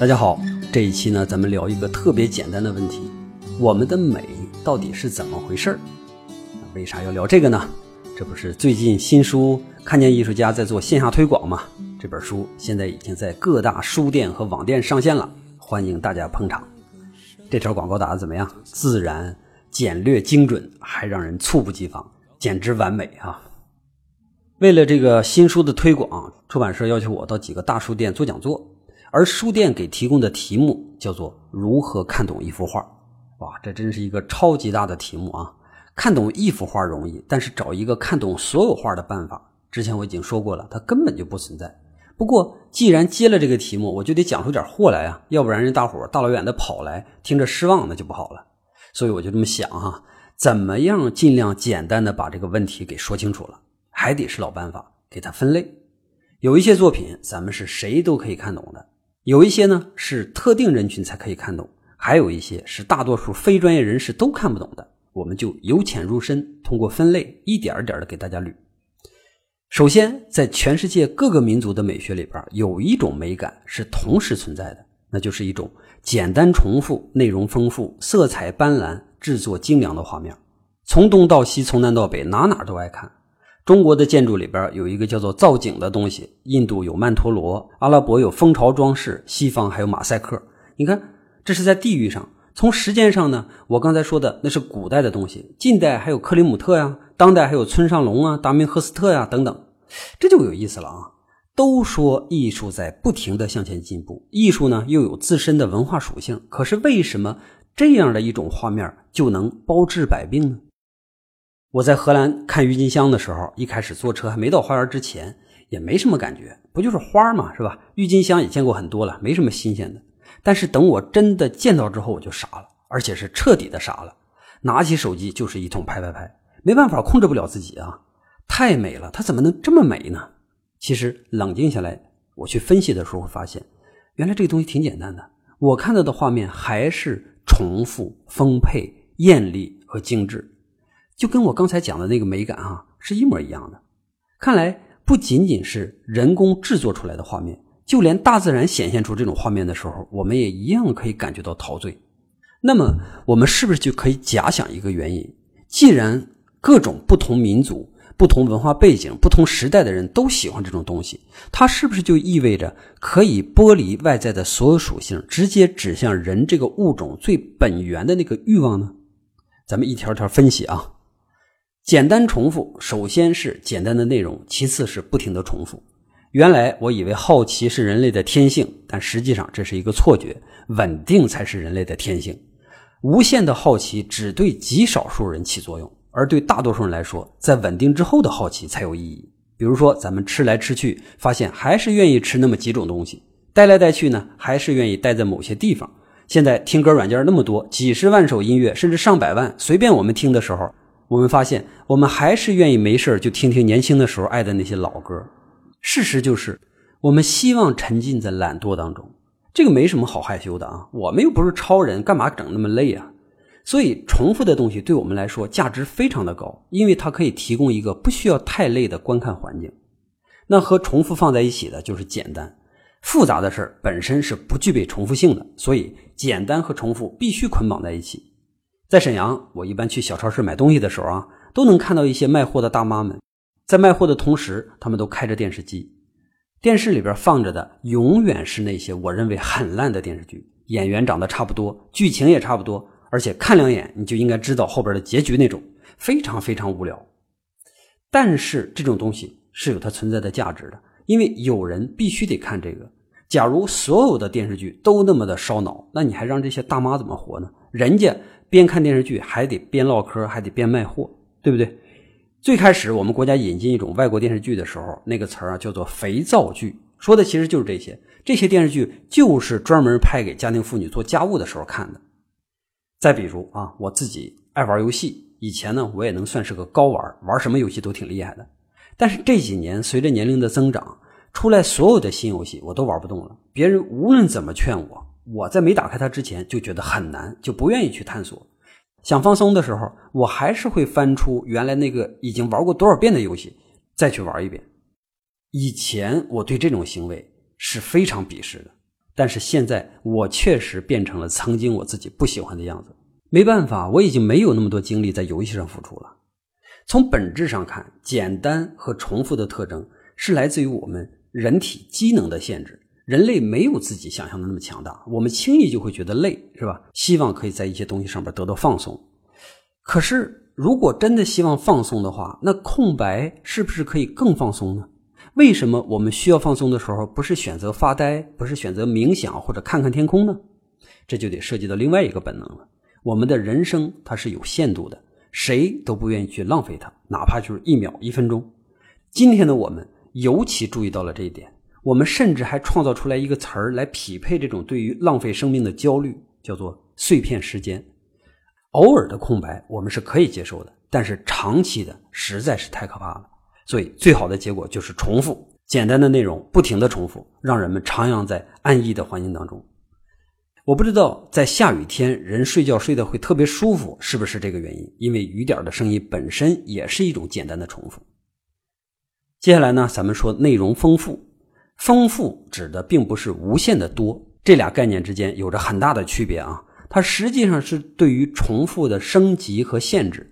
大家好，这一期呢，咱们聊一个特别简单的问题：我们的美到底是怎么回事儿？为啥要聊这个呢？这不是最近新书看见艺术家在做线下推广吗？这本书现在已经在各大书店和网店上线了，欢迎大家捧场。这条广告打的怎么样？自然、简略、精准，还让人猝不及防，简直完美啊！为了这个新书的推广，出版社要求我到几个大书店做讲座。而书店给提供的题目叫做“如何看懂一幅画”，哇，这真是一个超级大的题目啊！看懂一幅画容易，但是找一个看懂所有画的办法，之前我已经说过了，它根本就不存在。不过，既然接了这个题目，我就得讲出点货来啊，要不然人大伙大老远的跑来，听着失望那就不好了。所以我就这么想哈，怎么样尽量简单的把这个问题给说清楚了，还得是老办法，给它分类。有一些作品，咱们是谁都可以看懂的。有一些呢是特定人群才可以看懂，还有一些是大多数非专业人士都看不懂的。我们就由浅入深，通过分类一点一点的给大家捋。首先，在全世界各个民族的美学里边，有一种美感是同时存在的，那就是一种简单重复、内容丰富、色彩斑斓、制作精良的画面。从东到西，从南到北，哪哪都爱看。中国的建筑里边有一个叫做造景的东西，印度有曼陀罗，阿拉伯有蜂巢装饰，西方还有马赛克。你看，这是在地域上；从时间上呢，我刚才说的那是古代的东西，近代还有克里姆特呀，当代还有村上隆啊、达明赫斯特呀等等，这就有意思了啊！都说艺术在不停的向前进步，艺术呢又有自身的文化属性，可是为什么这样的一种画面就能包治百病呢？我在荷兰看郁金香的时候，一开始坐车还没到花园之前，也没什么感觉，不就是花嘛，是吧？郁金香也见过很多了，没什么新鲜的。但是等我真的见到之后，我就傻了，而且是彻底的傻了。拿起手机就是一通拍拍拍，没办法控制不了自己啊！太美了，它怎么能这么美呢？其实冷静下来，我去分析的时候会发现，原来这个东西挺简单的。我看到的画面还是重复、丰沛、艳丽和精致。就跟我刚才讲的那个美感啊，是一模一样的。看来不仅仅是人工制作出来的画面，就连大自然显现出这种画面的时候，我们也一样可以感觉到陶醉。那么，我们是不是就可以假想一个原因？既然各种不同民族、不同文化背景、不同时代的人都喜欢这种东西，它是不是就意味着可以剥离外在的所有属性，直接指向人这个物种最本源的那个欲望呢？咱们一条条分析啊。简单重复，首先是简单的内容，其次是不停的重复。原来我以为好奇是人类的天性，但实际上这是一个错觉，稳定才是人类的天性。无限的好奇只对极少数人起作用，而对大多数人来说，在稳定之后的好奇才有意义。比如说，咱们吃来吃去，发现还是愿意吃那么几种东西；待来待去呢，还是愿意待在某些地方。现在听歌软件那么多，几十万首音乐，甚至上百万，随便我们听的时候。我们发现，我们还是愿意没事就听听年轻的时候爱的那些老歌。事实就是，我们希望沉浸在懒惰当中，这个没什么好害羞的啊。我们又不是超人，干嘛整那么累啊？所以，重复的东西对我们来说价值非常的高，因为它可以提供一个不需要太累的观看环境。那和重复放在一起的就是简单，复杂的事本身是不具备重复性的，所以简单和重复必须捆绑在一起。在沈阳，我一般去小超市买东西的时候啊，都能看到一些卖货的大妈们，在卖货的同时，他们都开着电视机，电视里边放着的永远是那些我认为很烂的电视剧，演员长得差不多，剧情也差不多，而且看两眼你就应该知道后边的结局那种，非常非常无聊。但是这种东西是有它存在的价值的，因为有人必须得看这个。假如所有的电视剧都那么的烧脑，那你还让这些大妈怎么活呢？人家。边看电视剧还得边唠嗑，还得边卖货，对不对？最开始我们国家引进一种外国电视剧的时候，那个词儿啊叫做“肥皂剧”，说的其实就是这些。这些电视剧就是专门拍给家庭妇女做家务的时候看的。再比如啊，我自己爱玩游戏，以前呢我也能算是个高玩，玩什么游戏都挺厉害的。但是这几年随着年龄的增长，出来所有的新游戏我都玩不动了。别人无论怎么劝我。我在没打开它之前就觉得很难，就不愿意去探索。想放松的时候，我还是会翻出原来那个已经玩过多少遍的游戏，再去玩一遍。以前我对这种行为是非常鄙视的，但是现在我确实变成了曾经我自己不喜欢的样子。没办法，我已经没有那么多精力在游戏上付出了。从本质上看，简单和重复的特征是来自于我们人体机能的限制。人类没有自己想象的那么强大，我们轻易就会觉得累，是吧？希望可以在一些东西上面得到放松。可是，如果真的希望放松的话，那空白是不是可以更放松呢？为什么我们需要放松的时候，不是选择发呆，不是选择冥想或者看看天空呢？这就得涉及到另外一个本能了。我们的人生它是有限度的，谁都不愿意去浪费它，哪怕就是一秒、一分钟。今天的我们尤其注意到了这一点。我们甚至还创造出来一个词儿来匹配这种对于浪费生命的焦虑，叫做“碎片时间”。偶尔的空白我们是可以接受的，但是长期的实在是太可怕了。所以，最好的结果就是重复简单的内容，不停的重复，让人们徜徉在安逸的环境当中。我不知道在下雨天人睡觉睡得会特别舒服，是不是这个原因？因为雨点的声音本身也是一种简单的重复。接下来呢，咱们说内容丰富。丰富指的并不是无限的多，这俩概念之间有着很大的区别啊。它实际上是对于重复的升级和限制。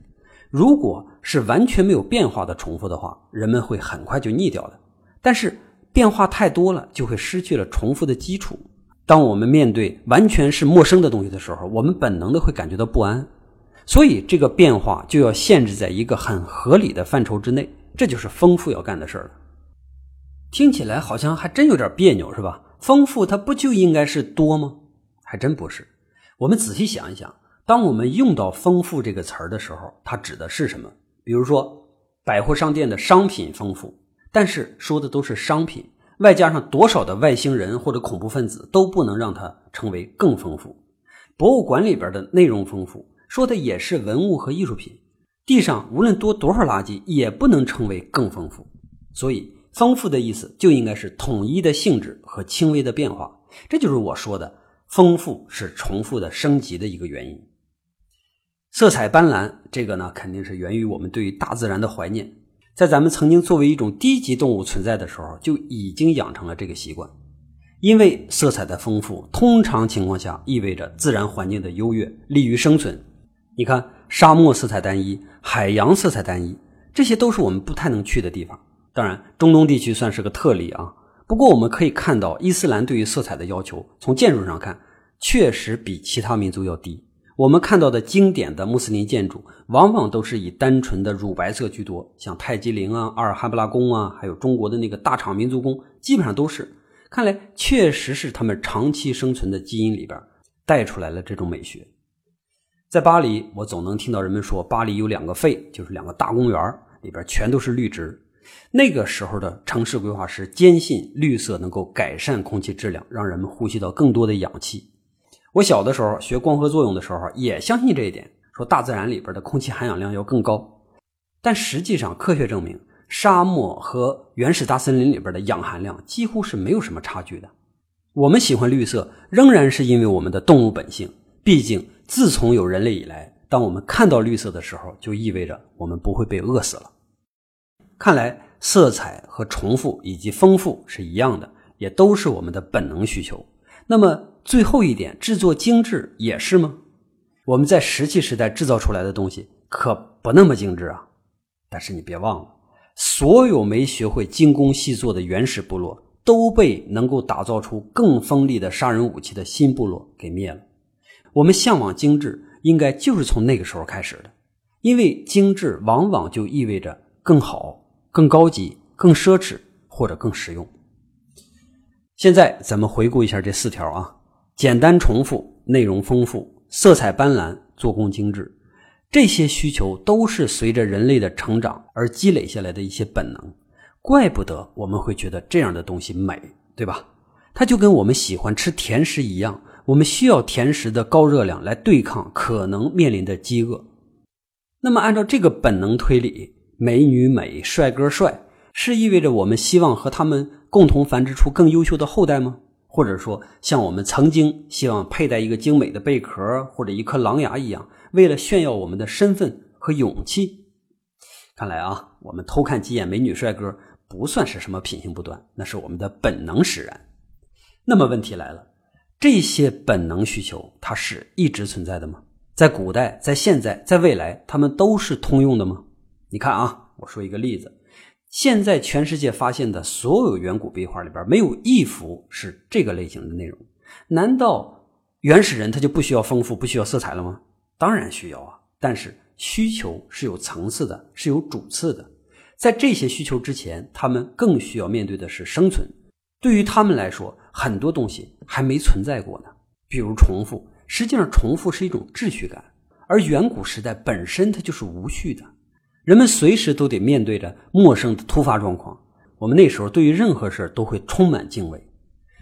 如果是完全没有变化的重复的话，人们会很快就腻掉的。但是变化太多了，就会失去了重复的基础。当我们面对完全是陌生的东西的时候，我们本能的会感觉到不安。所以这个变化就要限制在一个很合理的范畴之内，这就是丰富要干的事儿了。听起来好像还真有点别扭，是吧？丰富它不就应该是多吗？还真不是。我们仔细想一想，当我们用到“丰富”这个词儿的时候，它指的是什么？比如说，百货商店的商品丰富，但是说的都是商品，外加上多少的外星人或者恐怖分子都不能让它成为更丰富。博物馆里边的内容丰富，说的也是文物和艺术品，地上无论多多少垃圾也不能称为更丰富。所以。丰富的意思就应该是统一的性质和轻微的变化，这就是我说的丰富是重复的升级的一个原因。色彩斑斓，这个呢肯定是源于我们对于大自然的怀念，在咱们曾经作为一种低级动物存在的时候，就已经养成了这个习惯。因为色彩的丰富，通常情况下意味着自然环境的优越，利于生存。你看，沙漠色彩单一，海洋色彩单一，这些都是我们不太能去的地方。当然，中东地区算是个特例啊。不过我们可以看到，伊斯兰对于色彩的要求，从建筑上看，确实比其他民族要低。我们看到的经典的穆斯林建筑，往往都是以单纯的乳白色居多，像泰姬陵啊、阿尔汉布拉宫啊，还有中国的那个大厂民族宫，基本上都是。看来确实是他们长期生存的基因里边带出来了这种美学。在巴黎，我总能听到人们说，巴黎有两个肺，就是两个大公园，里边全都是绿植。那个时候的城市规划师坚信绿色能够改善空气质量，让人们呼吸到更多的氧气。我小的时候学光合作用的时候也相信这一点，说大自然里边的空气含氧量要更高。但实际上，科学证明，沙漠和原始大森林里边的氧含量几乎是没有什么差距的。我们喜欢绿色，仍然是因为我们的动物本性。毕竟，自从有人类以来，当我们看到绿色的时候，就意味着我们不会被饿死了。看来，色彩和重复以及丰富是一样的，也都是我们的本能需求。那么最后一点，制作精致也是吗？我们在石器时代制造出来的东西可不那么精致啊！但是你别忘了，所有没学会精工细作的原始部落，都被能够打造出更锋利的杀人武器的新部落给灭了。我们向往精致，应该就是从那个时候开始的，因为精致往往就意味着更好。更高级、更奢侈或者更实用。现在咱们回顾一下这四条啊：简单重复、内容丰富、色彩斑斓、做工精致。这些需求都是随着人类的成长而积累下来的一些本能。怪不得我们会觉得这样的东西美，对吧？它就跟我们喜欢吃甜食一样，我们需要甜食的高热量来对抗可能面临的饥饿。那么，按照这个本能推理。美女美，帅哥帅，是意味着我们希望和他们共同繁殖出更优秀的后代吗？或者说，像我们曾经希望佩戴一个精美的贝壳或者一颗狼牙一样，为了炫耀我们的身份和勇气？看来啊，我们偷看几眼美女帅哥不算是什么品行不端，那是我们的本能使然。那么问题来了，这些本能需求，它是一直存在的吗？在古代，在现在，在未来，它们都是通用的吗？你看啊，我说一个例子，现在全世界发现的所有远古壁画里边，没有一幅是这个类型的内容。难道原始人他就不需要丰富、不需要色彩了吗？当然需要啊，但是需求是有层次的，是有主次的。在这些需求之前，他们更需要面对的是生存。对于他们来说，很多东西还没存在过呢。比如重复，实际上重复是一种秩序感，而远古时代本身它就是无序的。人们随时都得面对着陌生的突发状况。我们那时候对于任何事都会充满敬畏。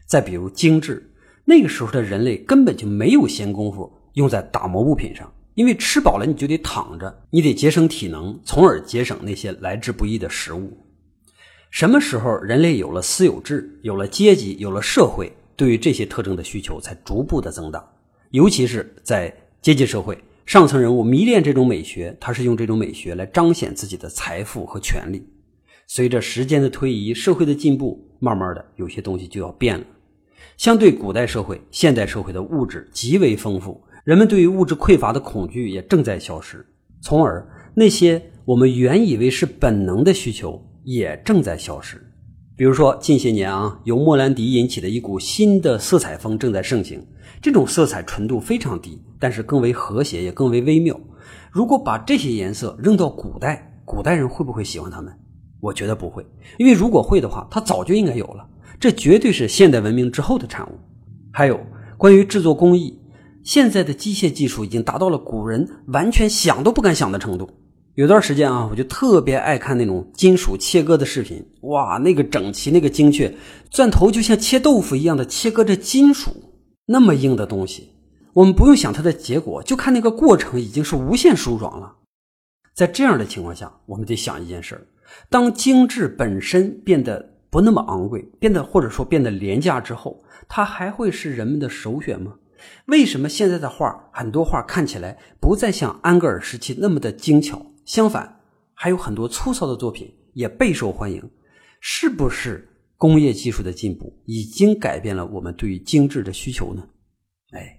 再比如精致，那个时候的人类根本就没有闲工夫用在打磨物品上。因为吃饱了你就得躺着，你得节省体能，从而节省那些来之不易的食物。什么时候人类有了私有制，有了阶级，有了社会，对于这些特征的需求才逐步的增大。尤其是在阶级社会，上层人物迷恋这种美学，他是用这种美学来彰显自己的财富和权力。随着时间的推移，社会的进步，慢慢的有些东西就要变了。相对古代社会，现代社会的物质极为丰富。人们对于物质匮乏的恐惧也正在消失，从而那些我们原以为是本能的需求也正在消失。比如说，近些年啊，由莫兰迪引起的一股新的色彩风正在盛行。这种色彩纯度非常低，但是更为和谐，也更为微妙。如果把这些颜色扔到古代，古代人会不会喜欢它们？我觉得不会，因为如果会的话，它早就应该有了。这绝对是现代文明之后的产物。还有关于制作工艺。现在的机械技术已经达到了古人完全想都不敢想的程度。有段时间啊，我就特别爱看那种金属切割的视频，哇，那个整齐，那个精确，钻头就像切豆腐一样的切割着金属，那么硬的东西，我们不用想它的结果，就看那个过程已经是无限舒爽了。在这样的情况下，我们得想一件事儿：当精致本身变得不那么昂贵，变得或者说变得廉价之后，它还会是人们的首选吗？为什么现在的画很多画看起来不再像安格尔时期那么的精巧？相反，还有很多粗糙的作品也备受欢迎。是不是工业技术的进步已经改变了我们对于精致的需求呢？哎，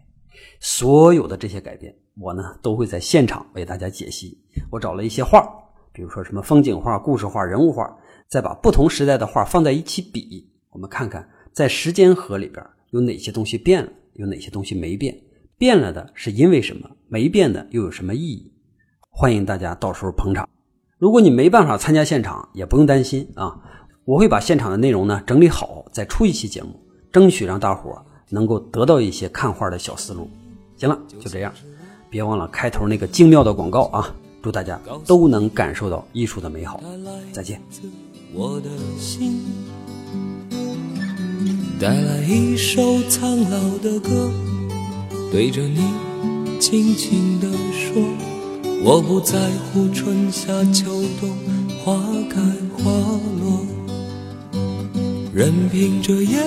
所有的这些改变，我呢都会在现场为大家解析。我找了一些画，比如说什么风景画、故事画、人物画，再把不同时代的画放在一起比，我们看看在时间河里边有哪些东西变了。有哪些东西没变？变了的是因为什么？没变的又有什么意义？欢迎大家到时候捧场。如果你没办法参加现场，也不用担心啊，我会把现场的内容呢整理好，再出一期节目，争取让大伙能够得到一些看画的小思路。行了，就这样，别忘了开头那个精妙的广告啊！祝大家都能感受到艺术的美好。再见。我的心带来一首苍老的歌，对着你轻轻地说：我不在乎春夏秋冬，花开花落，任凭这夜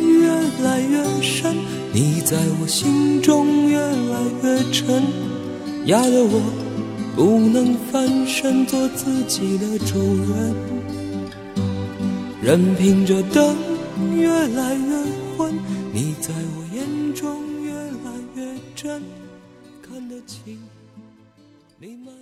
越来越深，你在我心中越来越沉，压得我不能翻身做自己的主人，任凭这灯。越来越昏，你在我眼中越来越真，看得清你满。